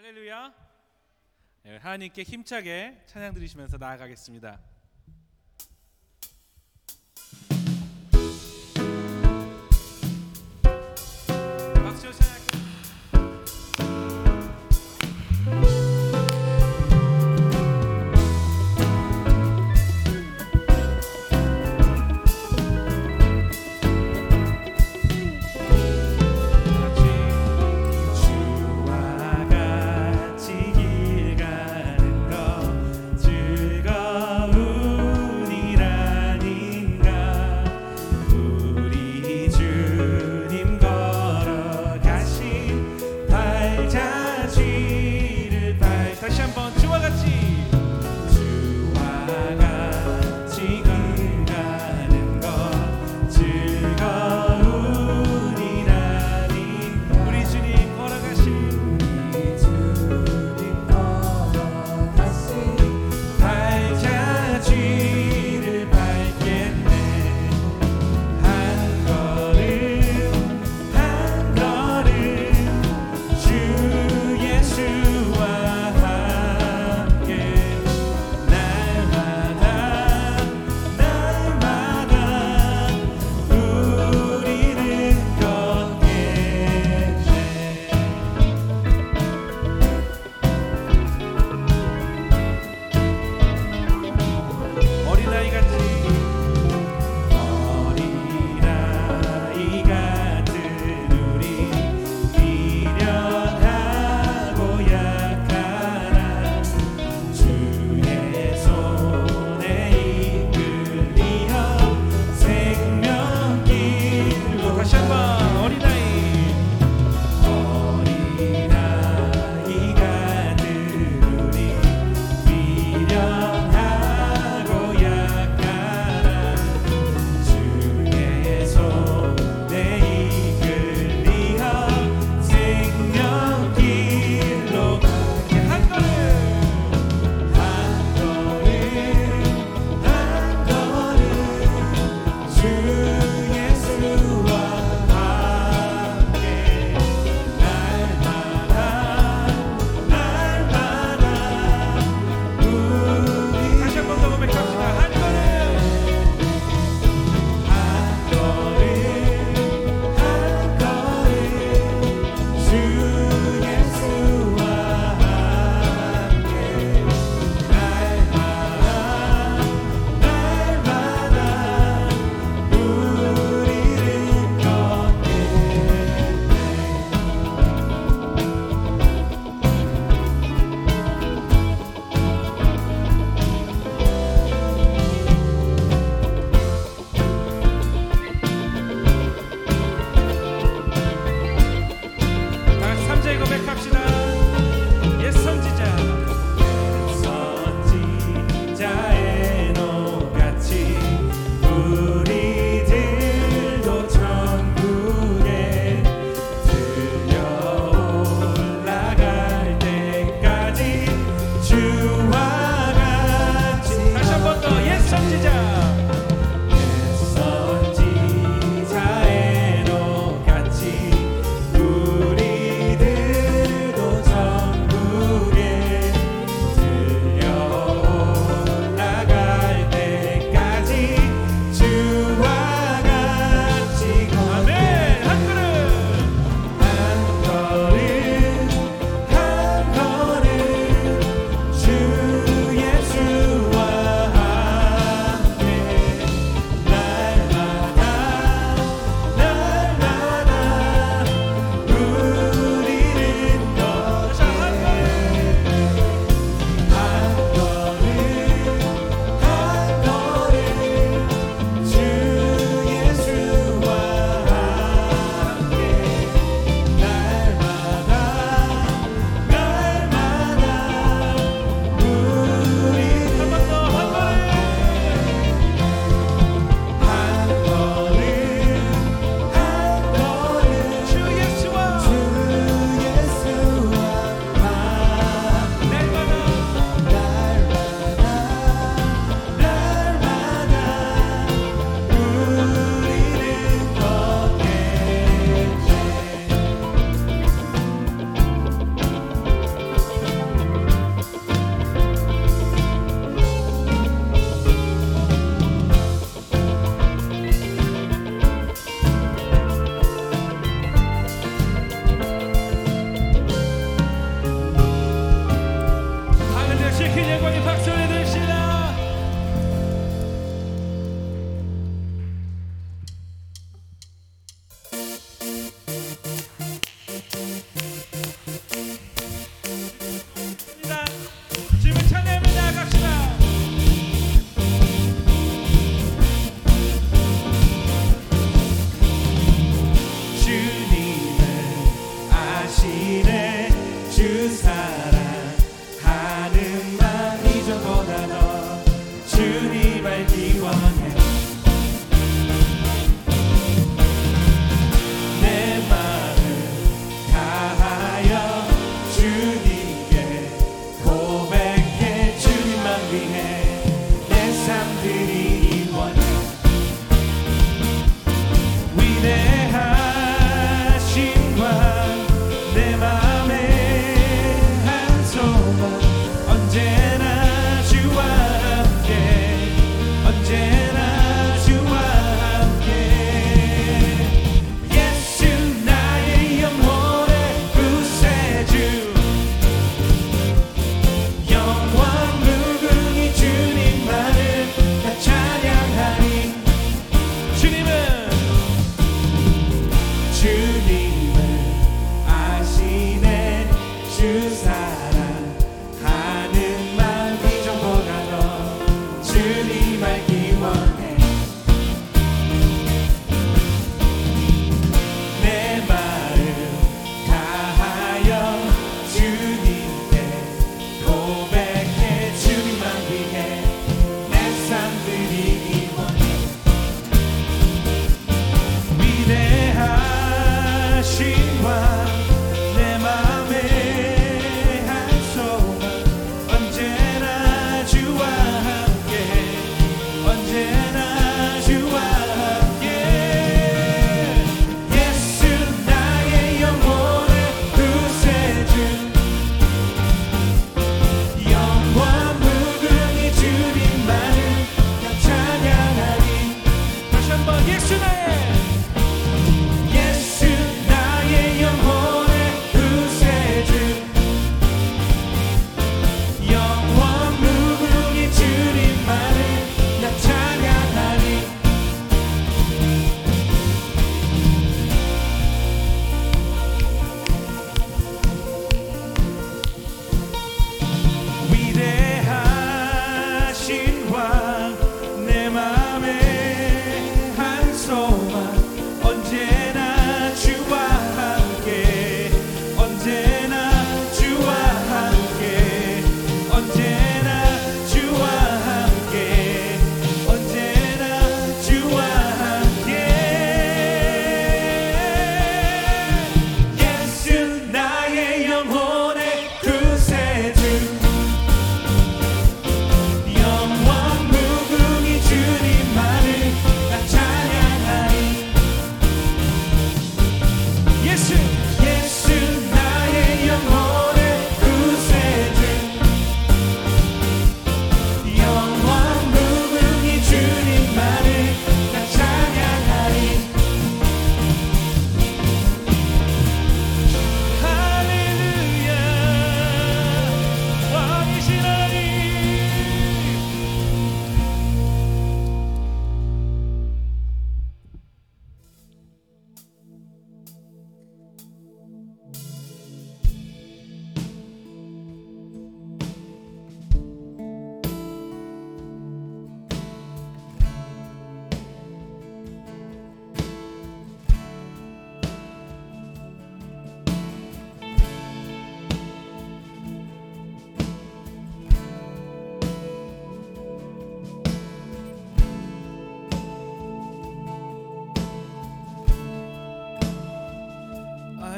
할렐루야. 네, 하나님께 힘차게 찬양 드리시면서 나아가겠습니다.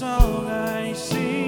song I sing.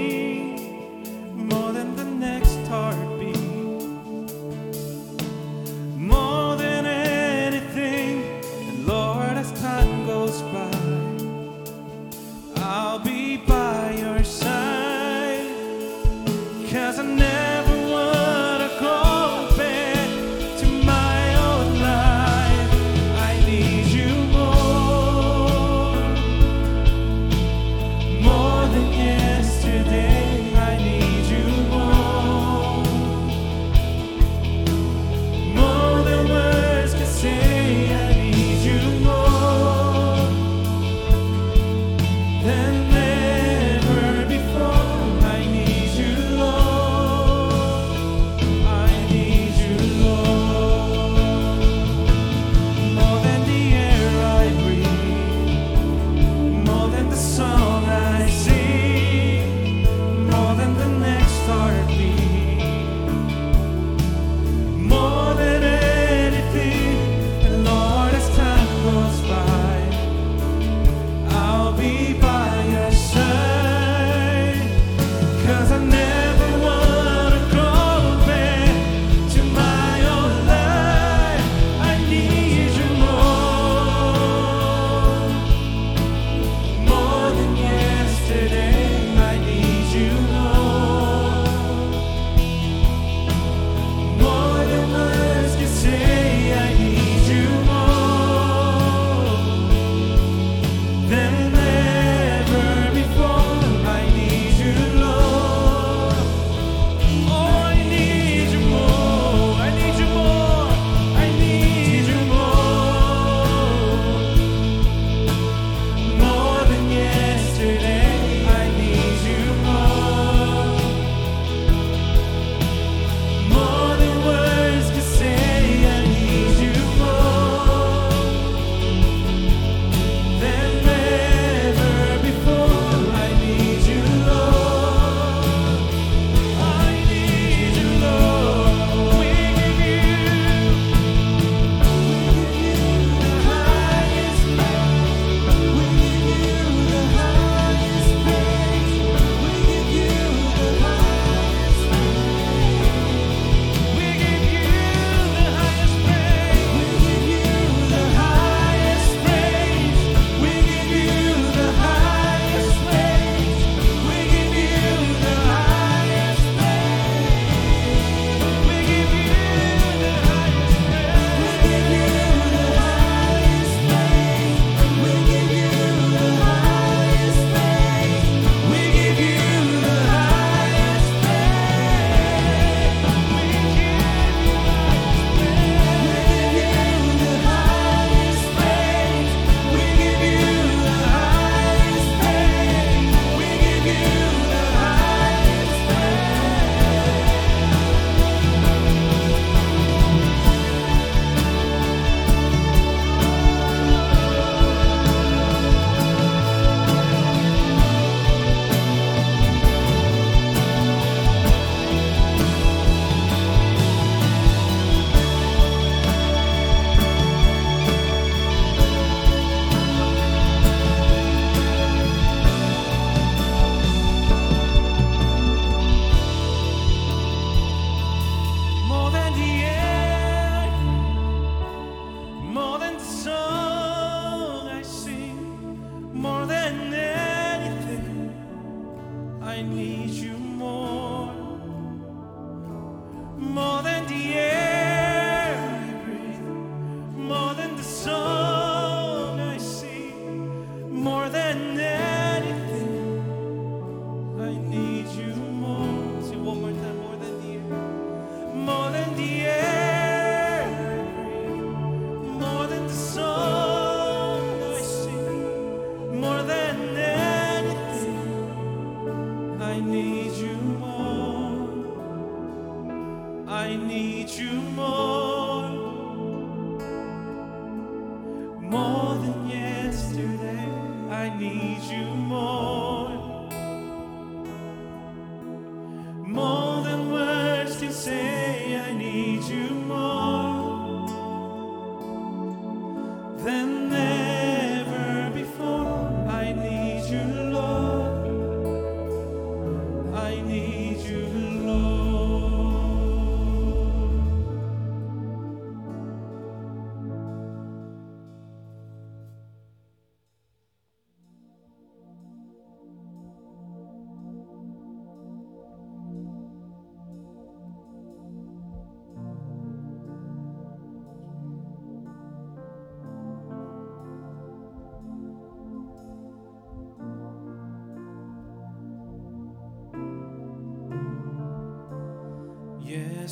你。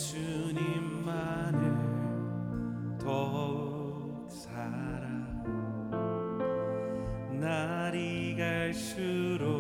예수님만을 더욱 사랑 날이 갈수록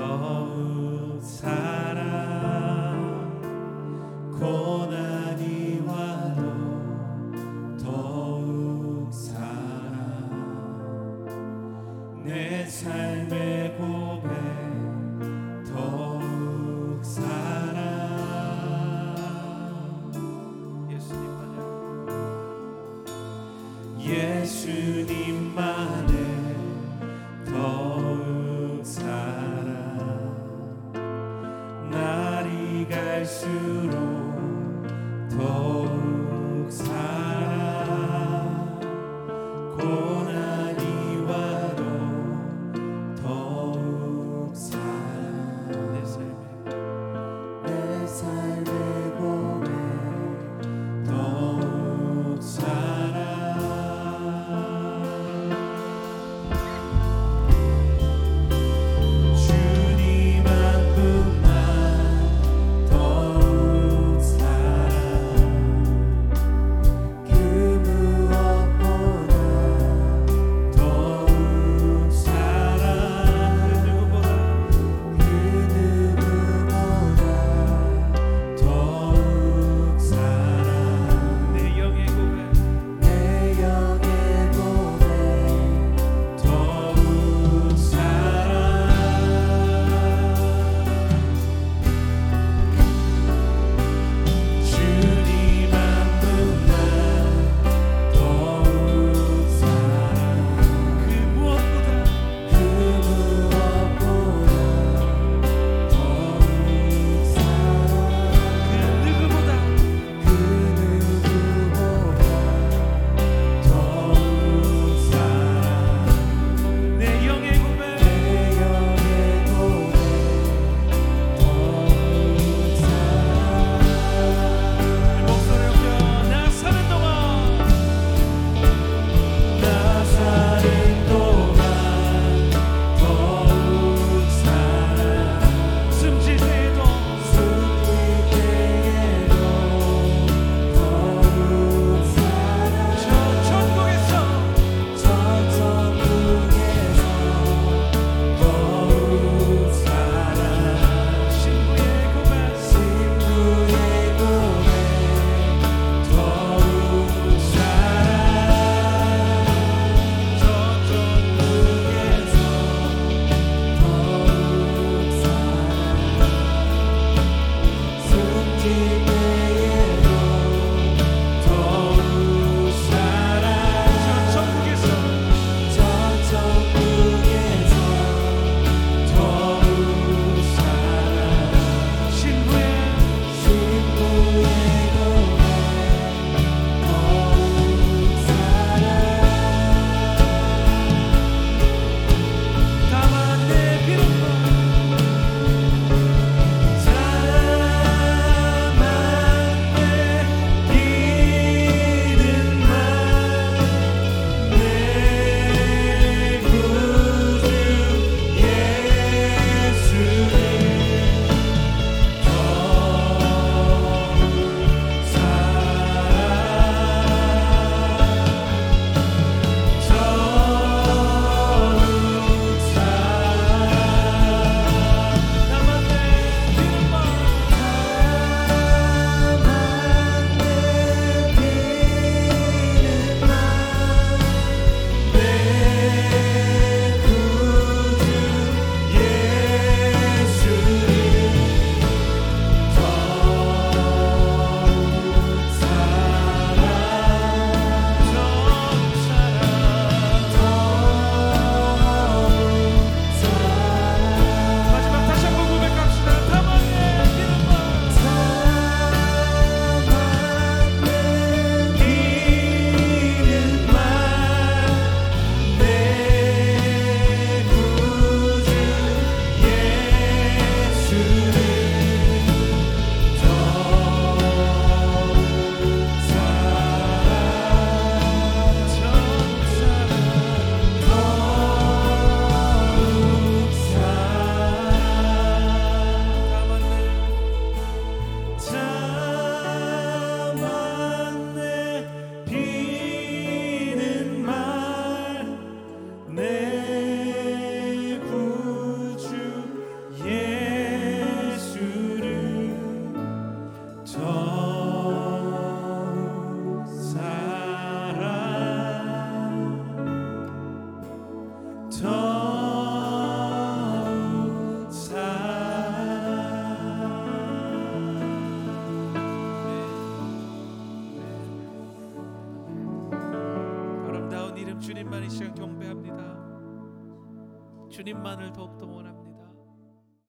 sorrow. 하나님만을